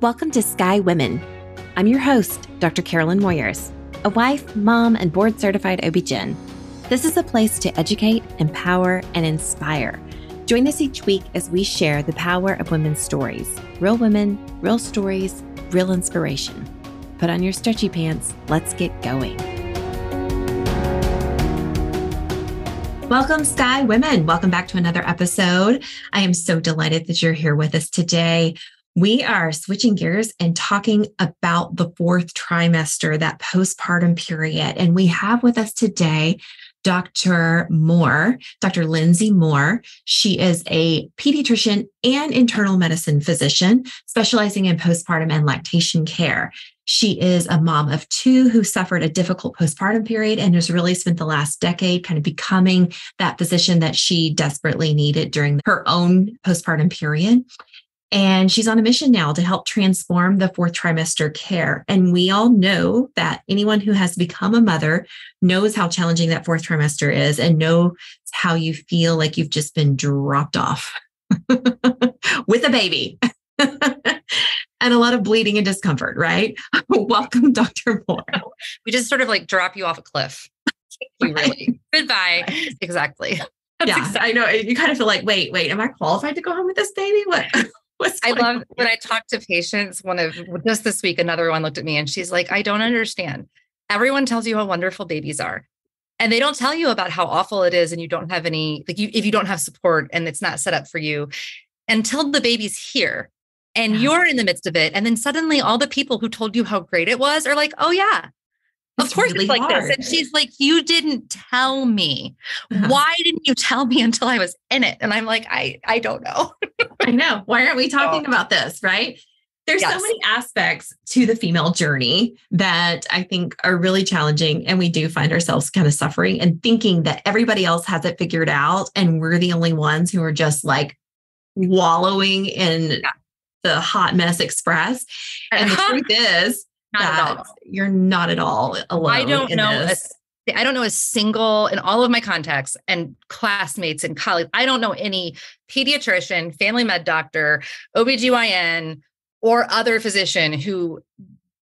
Welcome to Sky Women. I'm your host, Dr. Carolyn Moyers, a wife, mom, and board certified OB-GYN. This is a place to educate, empower, and inspire. Join us each week as we share the power of women's stories real women, real stories, real inspiration. Put on your stretchy pants. Let's get going. Welcome, Sky Women. Welcome back to another episode. I am so delighted that you're here with us today. We are switching gears and talking about the fourth trimester, that postpartum period. And we have with us today Dr. Moore, Dr. Lindsay Moore. She is a pediatrician and internal medicine physician specializing in postpartum and lactation care. She is a mom of two who suffered a difficult postpartum period and has really spent the last decade kind of becoming that physician that she desperately needed during her own postpartum period. And she's on a mission now to help transform the fourth trimester care. And we all know that anyone who has become a mother knows how challenging that fourth trimester is and knows how you feel like you've just been dropped off with a baby. and a lot of bleeding and discomfort, right? Welcome, Dr. Moore. We just sort of like drop you off a cliff. really. Goodbye. Exactly. That's yeah, exactly. I know. You kind of feel like, wait, wait, am I qualified to go home with this baby? What? I love on? when I talk to patients. One of just this week, another one looked at me and she's like, I don't understand. Everyone tells you how wonderful babies are. And they don't tell you about how awful it is, and you don't have any, like, you, if you don't have support and it's not set up for you until the baby's here and yeah. you're in the midst of it. And then suddenly all the people who told you how great it was are like, oh, yeah, of course really it's like hard. this. And she's like, You didn't tell me. Uh-huh. Why didn't you tell me until I was in it? And I'm like, I I don't know. I know. Why aren't we talking oh. about this? Right. There's yes. so many aspects to the female journey that I think are really challenging. And we do find ourselves kind of suffering and thinking that everybody else has it figured out. And we're the only ones who are just like wallowing in yeah. the hot mess express. And the truth is, not that you're not at all alone. I don't know. A, I don't know a single in all of my contacts and classmates and colleagues. I don't know any pediatrician, family med doctor, OBGYN, or other physician who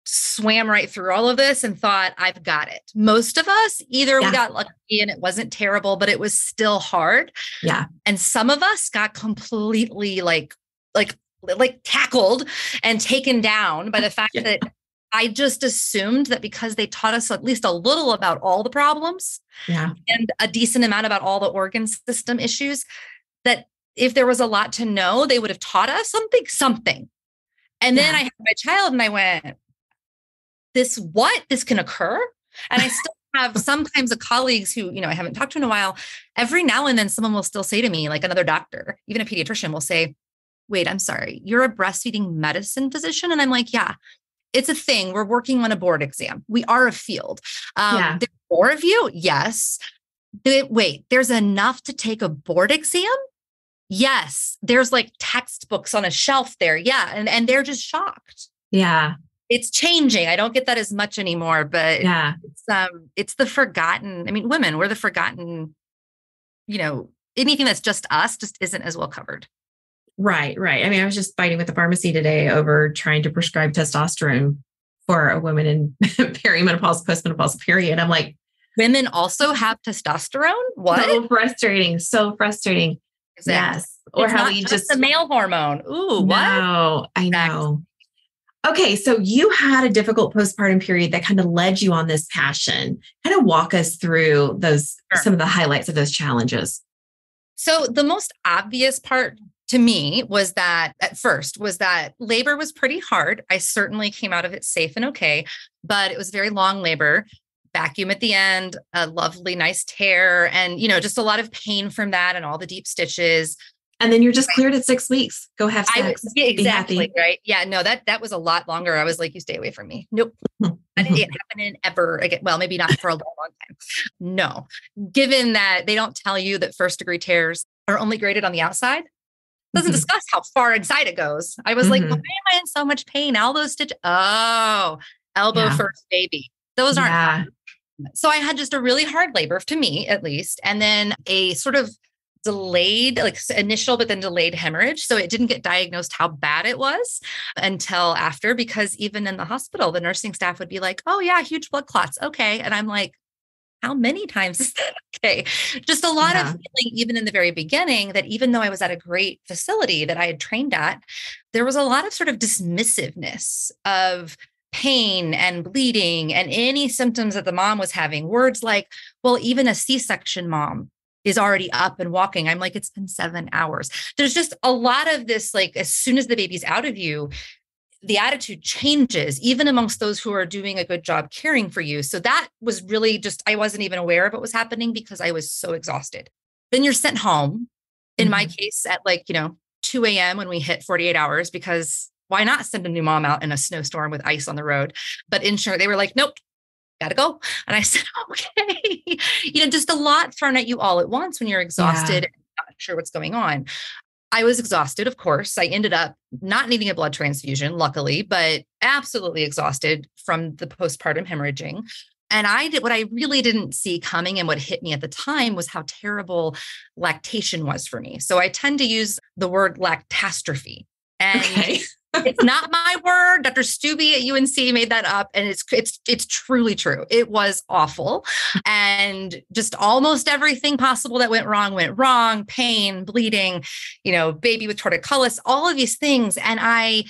swam right through all of this and thought, I've got it. Most of us, either yeah. we got lucky and it wasn't terrible, but it was still hard. Yeah. And some of us got completely like, like, like tackled and taken down by the fact yeah. that I just assumed that because they taught us at least a little about all the problems yeah. and a decent amount about all the organ system issues, that if there was a lot to know, they would have taught us something, something. And then yeah. I had my child and I went, this what? This can occur? And I still have sometimes a colleagues who, you know, I haven't talked to in a while. Every now and then someone will still say to me, like another doctor, even a pediatrician will say, wait, I'm sorry, you're a breastfeeding medicine physician? And I'm like, yeah it's a thing. We're working on a board exam. We are a field. Um, yeah. There's four of you. Yes. Wait, there's enough to take a board exam? Yes. There's like textbooks on a shelf there. Yeah. And, and they're just shocked. Yeah. It's changing. I don't get that as much anymore, but yeah, it's um it's the forgotten. I mean, women, we're the forgotten, you know, anything that's just us just isn't as well covered. Right, right. I mean, I was just fighting with the pharmacy today over trying to prescribe testosterone for a woman in perimenopause, postmenopausal period. I'm like, women also have testosterone? What? So frustrating. So frustrating. Exactly. Yes. Or it's how you just, the male hormone. Ooh, what? No, I know. Okay, so you had a difficult postpartum period that kind of led you on this passion. Kind of walk us through those sure. some of the highlights of those challenges. So the most obvious part to me was that at first was that labor was pretty hard. I certainly came out of it safe and okay, but it was very long labor, vacuum at the end, a lovely nice tear and you know just a lot of pain from that and all the deep stitches. And then you're just cleared at 6 weeks. Go have sex. I, exactly, right? Yeah, no, that that was a lot longer. I was like you stay away from me. Nope. I didn't happen ever again. Well, maybe not for a long, long time. No. Given that they don't tell you that first degree tears are only graded on the outside, doesn't mm-hmm. discuss how far inside it goes. I was mm-hmm. like, why am I in so much pain? All those stitches. Oh, elbow yeah. first baby. Those aren't yeah. So I had just a really hard labor to me, at least, and then a sort of delayed, like initial, but then delayed hemorrhage. So it didn't get diagnosed how bad it was until after, because even in the hospital, the nursing staff would be like, oh, yeah, huge blood clots. Okay. And I'm like, how many times is that okay? Just a lot yeah. of feeling, even in the very beginning, that even though I was at a great facility that I had trained at, there was a lot of sort of dismissiveness of pain and bleeding and any symptoms that the mom was having. Words like, well, even a C section mom is already up and walking. I'm like, it's been seven hours. There's just a lot of this, like, as soon as the baby's out of you, the attitude changes even amongst those who are doing a good job caring for you. So that was really just, I wasn't even aware of what was happening because I was so exhausted. Then you're sent home. In mm-hmm. my case, at like, you know, 2 a.m. when we hit 48 hours, because why not send a new mom out in a snowstorm with ice on the road? But insurance, they were like, nope, gotta go. And I said, okay. you know, just a lot thrown at you all at once when you're exhausted yeah. not sure what's going on. I was exhausted, of course. I ended up not needing a blood transfusion, luckily, but absolutely exhausted from the postpartum hemorrhaging. And I did what I really didn't see coming and what hit me at the time was how terrible lactation was for me. So I tend to use the word lactastrophe. And okay it's not my word. Dr. Stuebe at UNC made that up, and it's it's it's truly true. It was awful, and just almost everything possible that went wrong went wrong. Pain, bleeding, you know, baby with torticollis, all of these things, and I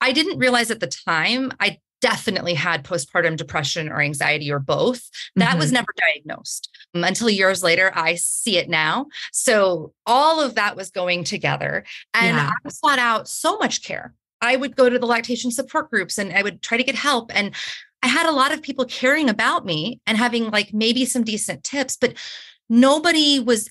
I didn't realize at the time. I definitely had postpartum depression or anxiety or both. That mm-hmm. was never diagnosed until years later. I see it now. So all of that was going together. And yeah. I sought out so much care I would go to the lactation support groups and I would try to get help. And I had a lot of people caring about me and having like maybe some decent tips, but nobody was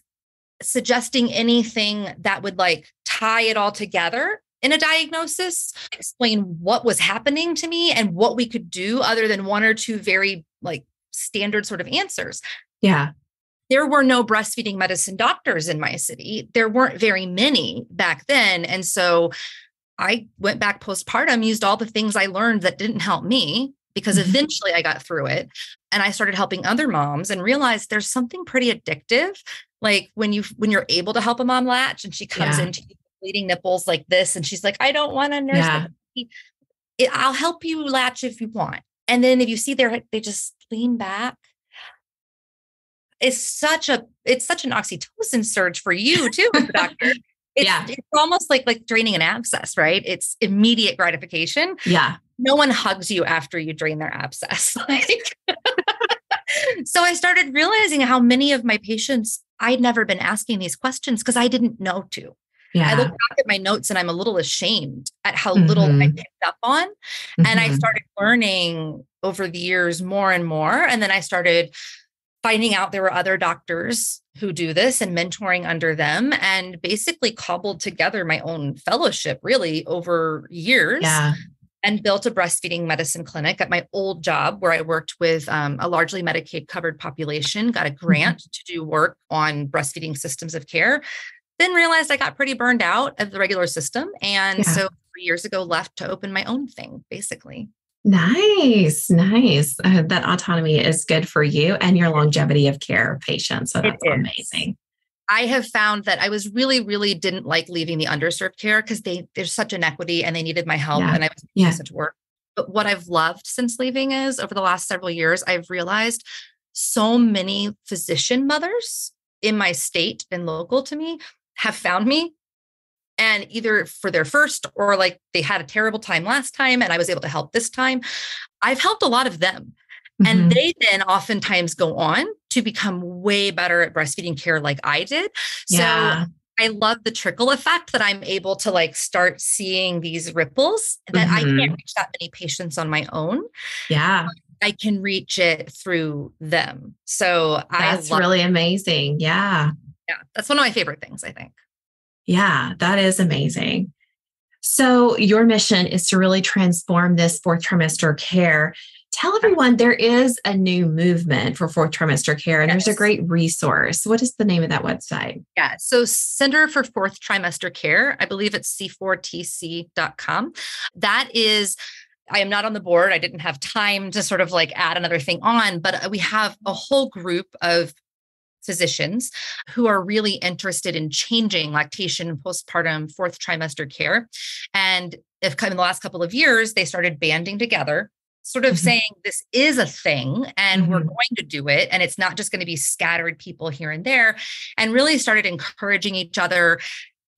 suggesting anything that would like tie it all together in a diagnosis, explain what was happening to me and what we could do other than one or two very like standard sort of answers. Yeah. There were no breastfeeding medicine doctors in my city. There weren't very many back then. And so I went back postpartum, used all the things I learned that didn't help me because mm-hmm. eventually I got through it and I started helping other moms and realized there's something pretty addictive like when you when you're able to help a mom latch and she comes yeah. into bleeding nipples like this and she's like I don't want to nurse yeah. it, I'll help you latch if you want and then if you see they they just lean back it's such a it's such an oxytocin surge for you too doctor it's, yeah. it's almost like like draining an abscess, right? It's immediate gratification. Yeah. No one hugs you after you drain their abscess. Like so I started realizing how many of my patients I'd never been asking these questions because I didn't know to. Yeah. I look back at my notes and I'm a little ashamed at how mm-hmm. little I mm-hmm. picked up on. Mm-hmm. And I mm-hmm. started learning over the years more and more. And then I started finding out there were other doctors who do this and mentoring under them and basically cobbled together my own fellowship really over years yeah. and built a breastfeeding medicine clinic at my old job where i worked with um, a largely medicaid covered population got a mm-hmm. grant mm-hmm. to do work on breastfeeding systems of care then realized i got pretty burned out of the regular system and yeah. so three years ago left to open my own thing basically Nice, nice. Uh, that autonomy is good for you and your longevity of care of patients. So that's amazing. I have found that I was really, really didn't like leaving the underserved care because they there's such inequity and they needed my help yeah. and I was doing yeah. such work. But what I've loved since leaving is over the last several years, I've realized so many physician mothers in my state and local to me have found me and either for their first or like they had a terrible time last time and I was able to help this time. I've helped a lot of them. Mm-hmm. And they then oftentimes go on to become way better at breastfeeding care like I did. Yeah. So I love the trickle effect that I'm able to like start seeing these ripples that mm-hmm. I can't mm-hmm. reach that many patients on my own. Yeah. I can reach it through them. So that's really amazing. Yeah. Yeah. That's one of my favorite things, I think. Yeah, that is amazing. So, your mission is to really transform this fourth trimester care. Tell everyone there is a new movement for fourth trimester care, and yes. there's a great resource. What is the name of that website? Yeah, so Center for Fourth Trimester Care, I believe it's c4tc.com. That is I am not on the board. I didn't have time to sort of like add another thing on, but we have a whole group of physicians who are really interested in changing lactation postpartum fourth trimester care and if in the last couple of years they started banding together sort of mm-hmm. saying this is a thing and mm-hmm. we're going to do it and it's not just going to be scattered people here and there and really started encouraging each other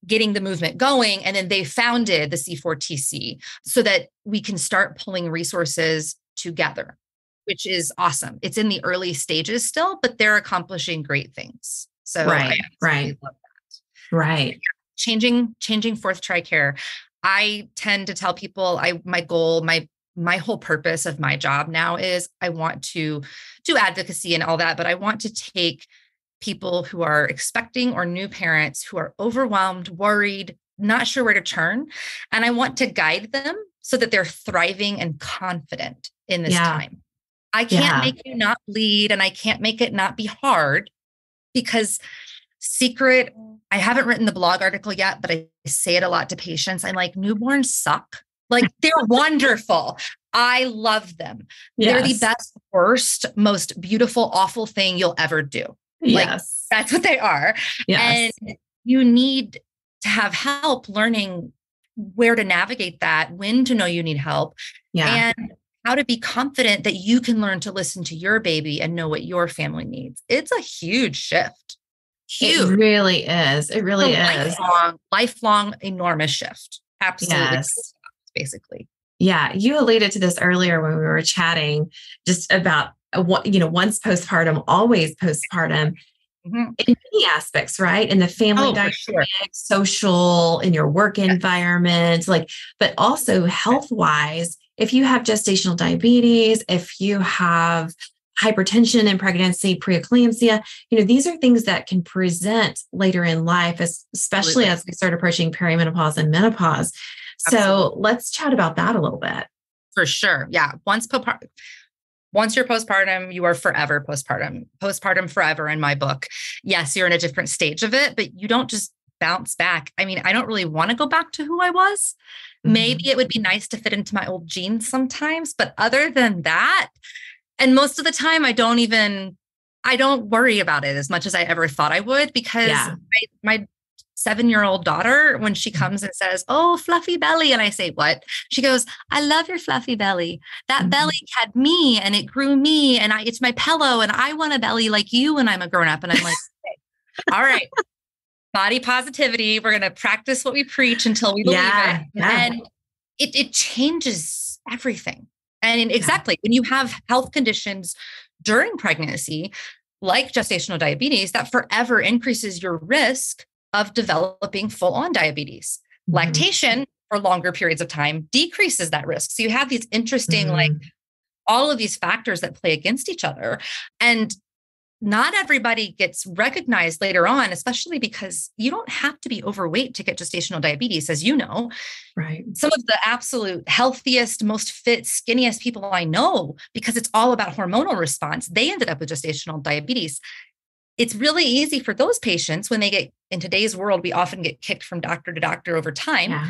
getting the movement going and then they founded the C4TC so that we can start pulling resources together which is awesome. It's in the early stages still, but they're accomplishing great things. So right, right, right. Changing, changing fourth TRICARE. I tend to tell people I my goal, my my whole purpose of my job now is I want to do advocacy and all that, but I want to take people who are expecting or new parents who are overwhelmed, worried, not sure where to turn, and I want to guide them so that they're thriving and confident in this yeah. time. I can't yeah. make you not bleed and I can't make it not be hard because secret, I haven't written the blog article yet, but I say it a lot to patients. I'm like, newborns suck. Like they're wonderful. I love them. Yes. They're the best, worst, most beautiful, awful thing you'll ever do. Like, yes. That's what they are. Yes. And you need to have help learning where to navigate that, when to know you need help. Yeah. And how to be confident that you can learn to listen to your baby and know what your family needs. It's a huge shift. Huge. It really is. It really is. Lifelong, lifelong, enormous shift. Absolutely. Yes. Basically. Yeah. You alluded to this earlier when we were chatting just about, you know, once postpartum, always postpartum. Mm-hmm. in many aspects, right? In the family oh, dynamic, sure. social, in your work environment, like, but also health wise, if you have gestational diabetes, if you have hypertension in pregnancy, preeclampsia, you know, these are things that can present later in life, especially Absolutely. as we start approaching perimenopause and menopause. So Absolutely. let's chat about that a little bit. For sure. Yeah. Once postpartum, once you're postpartum, you are forever postpartum, postpartum forever in my book. Yes, you're in a different stage of it, but you don't just bounce back. I mean, I don't really want to go back to who I was. Mm-hmm. Maybe it would be nice to fit into my old jeans sometimes, but other than that, and most of the time I don't even I don't worry about it as much as I ever thought I would because yeah. my, my seven year old daughter, when she mm-hmm. comes and says, Oh, fluffy belly. And I say, What? She goes, I love your fluffy belly. That mm-hmm. belly had me and it grew me and I, it's my pillow and I want a belly like you when I'm a grown up. And I'm like, okay. All right body positivity. We're going to practice what we preach until we believe yeah, it. Yeah. And it, it changes everything. And exactly when you have health conditions during pregnancy, like gestational diabetes, that forever increases your risk of developing full on diabetes. Mm-hmm. Lactation for longer periods of time decreases that risk. So you have these interesting, mm-hmm. like, all of these factors that play against each other. And not everybody gets recognized later on, especially because you don't have to be overweight to get gestational diabetes, as you know. Right. Some of the absolute healthiest, most fit, skinniest people I know, because it's all about hormonal response, they ended up with gestational diabetes. It's really easy for those patients when they get in today's world, we often get kicked from doctor to doctor over time. Yeah.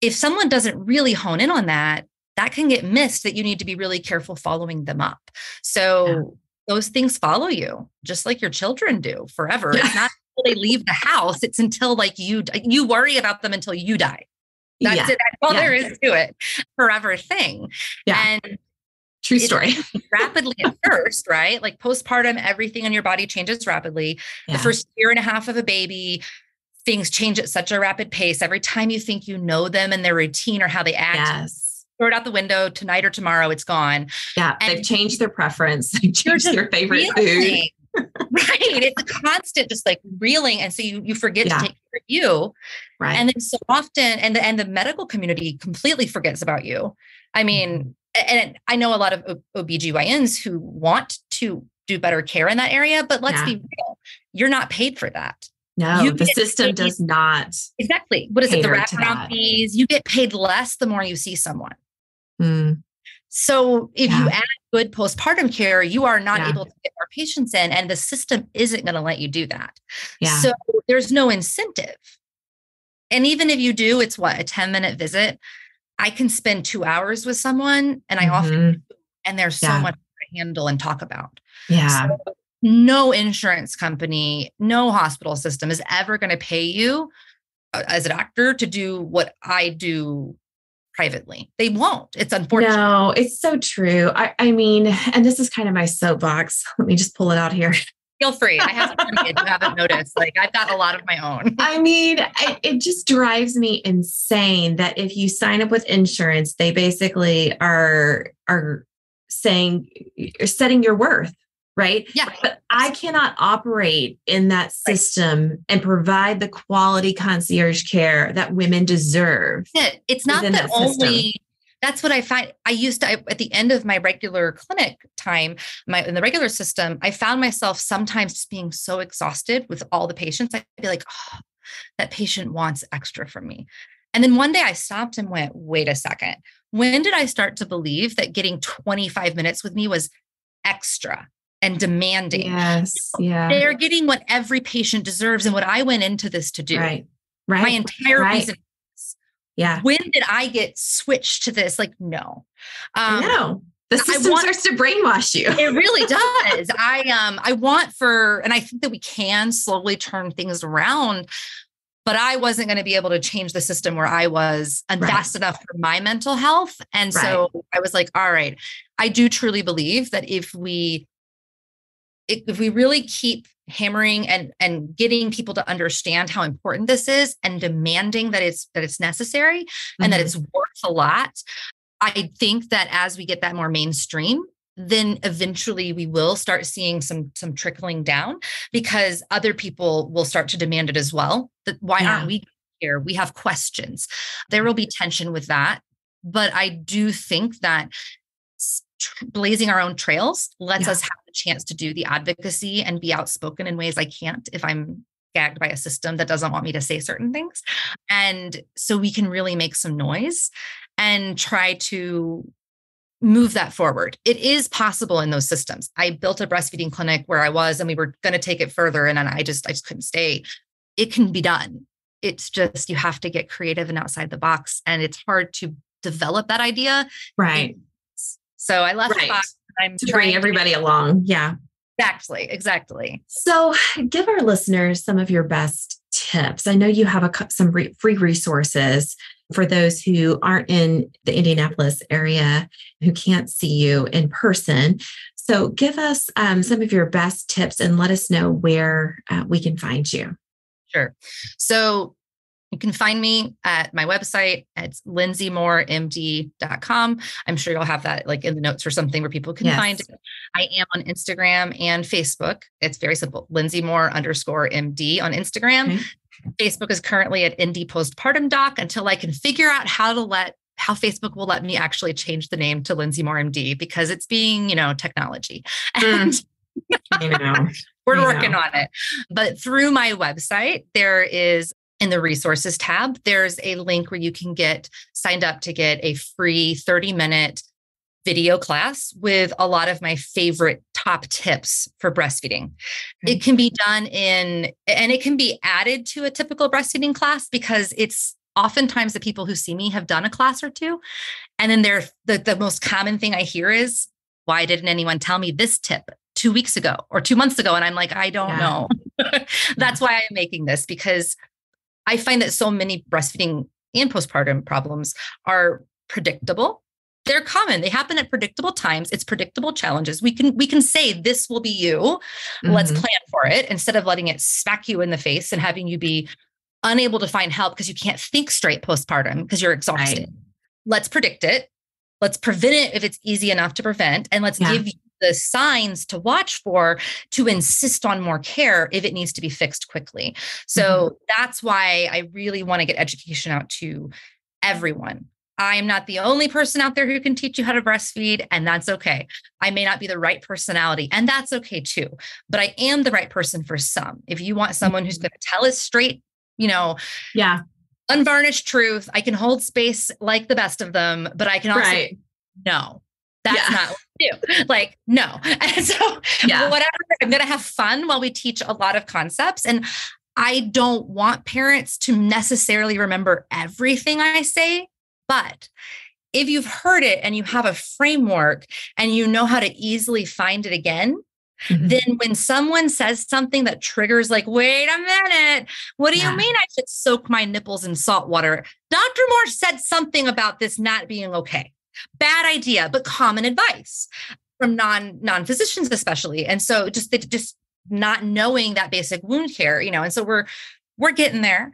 If someone doesn't really hone in on that, that can get missed that you need to be really careful following them up. So, those things follow you just like your children do forever. Yeah. It's not until they leave the house, it's until like you you worry about them until you die. That's yeah. it. That's all yeah. there is to it. Forever thing. Yeah. And true story. rapidly at first, right? Like postpartum, everything in your body changes rapidly. The first year and a half of a baby, things change at such a rapid pace. Every time you think you know them and their routine or how they act, yes throw it out the window tonight or tomorrow. It's gone. Yeah, and they've changed their preference. They've changed their favorite food. right. It's a constant just like reeling. And so you you forget yeah. to take care of you. Right. And then so often, and the and the medical community completely forgets about you. I mean, mm-hmm. and I know a lot of OBGYNs who want to do better care in that area, but let's yeah. be real, you're not paid for that. No, you the system paid, does not. Exactly. What is it? The wraparound fees. You get paid less the more you see someone. Mm. So if yeah. you add good postpartum care, you are not yeah. able to get more patients in, and the system isn't going to let you do that. Yeah. So there's no incentive. And even if you do, it's what a 10 minute visit. I can spend two hours with someone and I mm-hmm. often and there's so much to handle and talk about. Yeah. So no insurance company, no hospital system is ever going to pay you uh, as a doctor to do what I do privately. They won't. It's unfortunate. No, it's so true. I, I mean, and this is kind of my soapbox. Let me just pull it out here. Feel free. I have plenty if you haven't noticed. Like I've got a lot of my own. I mean, I, it just drives me insane that if you sign up with insurance, they basically are are saying you're setting your worth right? Yeah. But I cannot operate in that system right. and provide the quality concierge care that women deserve. It's not that, that only that's what I find. I used to I, at the end of my regular clinic time, my in the regular system, I found myself sometimes just being so exhausted with all the patients. I'd be like, oh, that patient wants extra from me. And then one day I stopped and went, wait a second. When did I start to believe that getting 25 minutes with me was extra? And demanding. Yes. Yeah. They're getting what every patient deserves and what I went into this to do. Right. Right. My entire right. reason. Yeah. When did I get switched to this? Like, no. Um, no. The system want, starts to brainwash you. it really does. I um I want for, and I think that we can slowly turn things around but I wasn't going to be able to change the system where I was and right. fast enough for my mental health. And right. so I was like, all right, I do truly believe that if we if we really keep hammering and and getting people to understand how important this is and demanding that it's that it's necessary mm-hmm. and that mm-hmm. it's worth a lot i think that as we get that more mainstream then eventually we will start seeing some some trickling down because other people will start to demand it as well that why yeah. aren't we here we have questions there will be tension with that but i do think that blazing our own trails lets yeah. us have chance to do the advocacy and be outspoken in ways I can't if I'm gagged by a system that doesn't want me to say certain things. And so we can really make some noise and try to move that forward. It is possible in those systems. I built a breastfeeding clinic where I was and we were going to take it further and then I just I just couldn't stay. It can be done. It's just you have to get creative and outside the box and it's hard to develop that idea. Right. So I left right. I'm to bring everybody to- along. Yeah. Exactly. Exactly. So give our listeners some of your best tips. I know you have a, some re- free resources for those who aren't in the Indianapolis area who can't see you in person. So give us um, some of your best tips and let us know where uh, we can find you. Sure. So you can find me at my website. It's lindsaymooremd.com. I'm sure you'll have that like in the notes or something where people can yes. find it. I am on Instagram and Facebook. It's very simple. Lindsay Moore underscore MD on Instagram. Okay. Facebook is currently at Indy Postpartum Doc until I can figure out how to let how Facebook will let me actually change the name to Lindsay Moore MD because it's being, you know, technology. Mm. And I know. we're I working know. on it. But through my website, there is in the resources tab, there's a link where you can get signed up to get a free 30 minute video class with a lot of my favorite top tips for breastfeeding. Mm-hmm. It can be done in, and it can be added to a typical breastfeeding class because it's oftentimes the people who see me have done a class or two. And then they're the, the most common thing I hear is, why didn't anyone tell me this tip two weeks ago or two months ago? And I'm like, I don't yeah. know. That's why I'm making this because I find that so many breastfeeding and postpartum problems are predictable. They're common. They happen at predictable times. It's predictable challenges. We can we can say this will be you. Mm-hmm. Let's plan for it instead of letting it smack you in the face and having you be unable to find help because you can't think straight postpartum because you're exhausted. Right. Let's predict it. Let's prevent it if it's easy enough to prevent and let's yeah. give you the signs to watch for to insist on more care if it needs to be fixed quickly. So mm-hmm. that's why I really want to get education out to everyone. I am not the only person out there who can teach you how to breastfeed, and that's okay. I may not be the right personality, and that's okay too. But I am the right person for some. If you want someone who's mm-hmm. going to tell us straight, you know, yeah, unvarnished truth, I can hold space like the best of them, but I can also right. no. That's yeah. not do. Like, no. And so, yeah. whatever, I'm going to have fun while we teach a lot of concepts. And I don't want parents to necessarily remember everything I say, but if you've heard it and you have a framework and you know how to easily find it again, Mm-hmm. Then when someone says something that triggers, like, wait a minute, what do yeah. you mean I should soak my nipples in salt water? Dr. Moore said something about this not being okay. Bad idea, but common advice from non non physicians especially. And so just the, just not knowing that basic wound care, you know. And so we're we're getting there.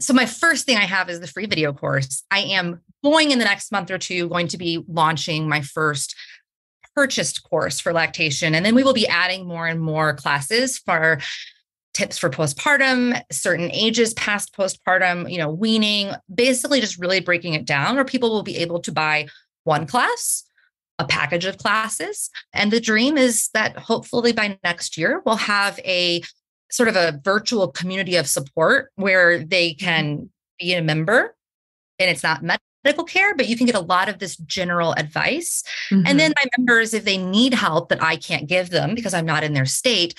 So my first thing I have is the free video course. I am going in the next month or two going to be launching my first purchased course for lactation. And then we will be adding more and more classes for tips for postpartum, certain ages past postpartum, you know, weaning, basically just really breaking it down where people will be able to buy one class, a package of classes. And the dream is that hopefully by next year, we'll have a sort of a virtual community of support where they can be a member and it's not medical care, but you can get a lot of this general advice. Mm-hmm. And then mm-hmm. my members, if they need help that I can't give them because I'm not in their state,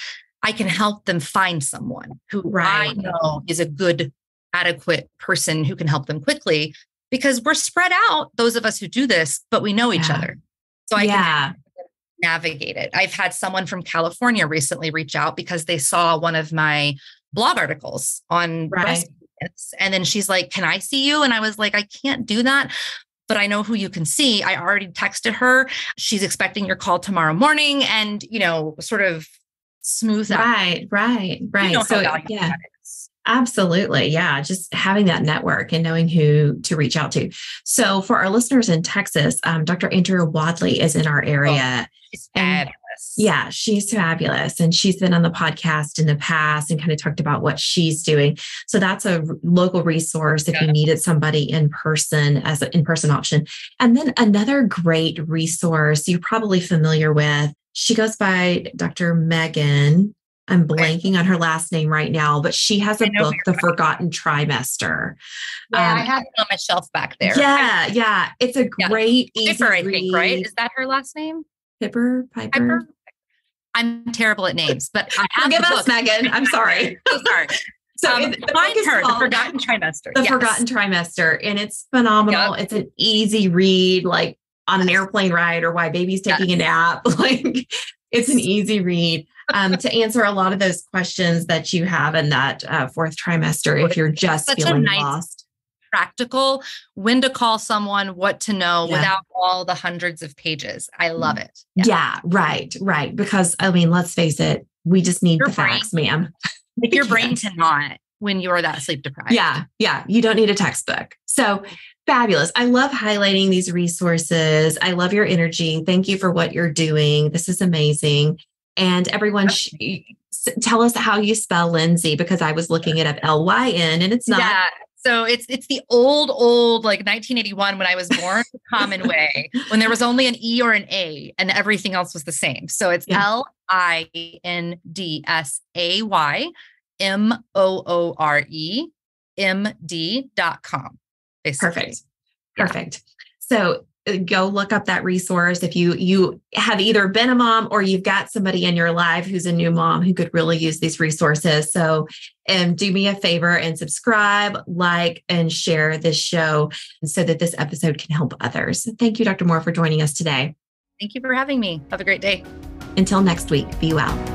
I can help them find someone who right. I know is a good, adequate person who can help them quickly because we're spread out, those of us who do this, but we know each yeah. other. So I yeah. can navigate it. I've had someone from California recently reach out because they saw one of my blog articles on right. breast and then she's like, Can I see you? And I was like, I can't do that. But I know who you can see. I already texted her. She's expecting your call tomorrow morning and, you know, sort of smooth out. Right, right, right. You know so, yeah. Absolutely. Yeah. Just having that network and knowing who to reach out to. So, for our listeners in Texas, um, Dr. Andrea Wadley is in our oh, area. Oh, she's fabulous. Yeah, she's fabulous. And she's been on the podcast in the past and kind of talked about what she's doing. So, that's a local resource if yeah. you needed somebody in person as an in person option. And then another great resource you're probably familiar with. She goes by Dr. Megan I'm blanking on her last name right now, but she has a book, The Forgotten Trimester. Yeah, um, I have it on my shelf back there. Yeah, yeah. It's a great, yeah. Pipper, I think, right? Is that her last name? Pipper, Piper. Piper? I'm terrible at names, but I have Forgive us, Megan. I'm sorry. so sorry. So um, find her, The Forgotten Trimester. The yes. Forgotten Trimester. And it's phenomenal. Yep. It's an easy read, like on an airplane ride or why baby's taking a nap. Like it's an easy read um, to answer a lot of those questions that you have in that uh, fourth trimester if you're just Such feeling nice, lost. Practical, when to call someone, what to know yeah. without all the hundreds of pages. I love it. Yeah. yeah, right, right. Because I mean, let's face it, we just need your the brain, facts, ma'am. Like your brain to not when you're that sleep deprived. Yeah, yeah. You don't need a textbook. So fabulous. I love highlighting these resources. I love your energy. Thank you for what you're doing. This is amazing. And everyone, sh- tell us how you spell Lindsay because I was looking it up L Y N and it's not. Yeah. So it's it's the old old like 1981 when I was born the common way when there was only an E or an A and everything else was the same. So it's L I N D S A Y M O O R E M D dot com. Perfect. Perfect. So go look up that resource. If you you have either been a mom or you've got somebody in your life who's a new mom who could really use these resources. So um, do me a favor and subscribe like and share this show so that this episode can help others. Thank you dr moore for joining us today. Thank you for having me. Have a great day. Until next week be well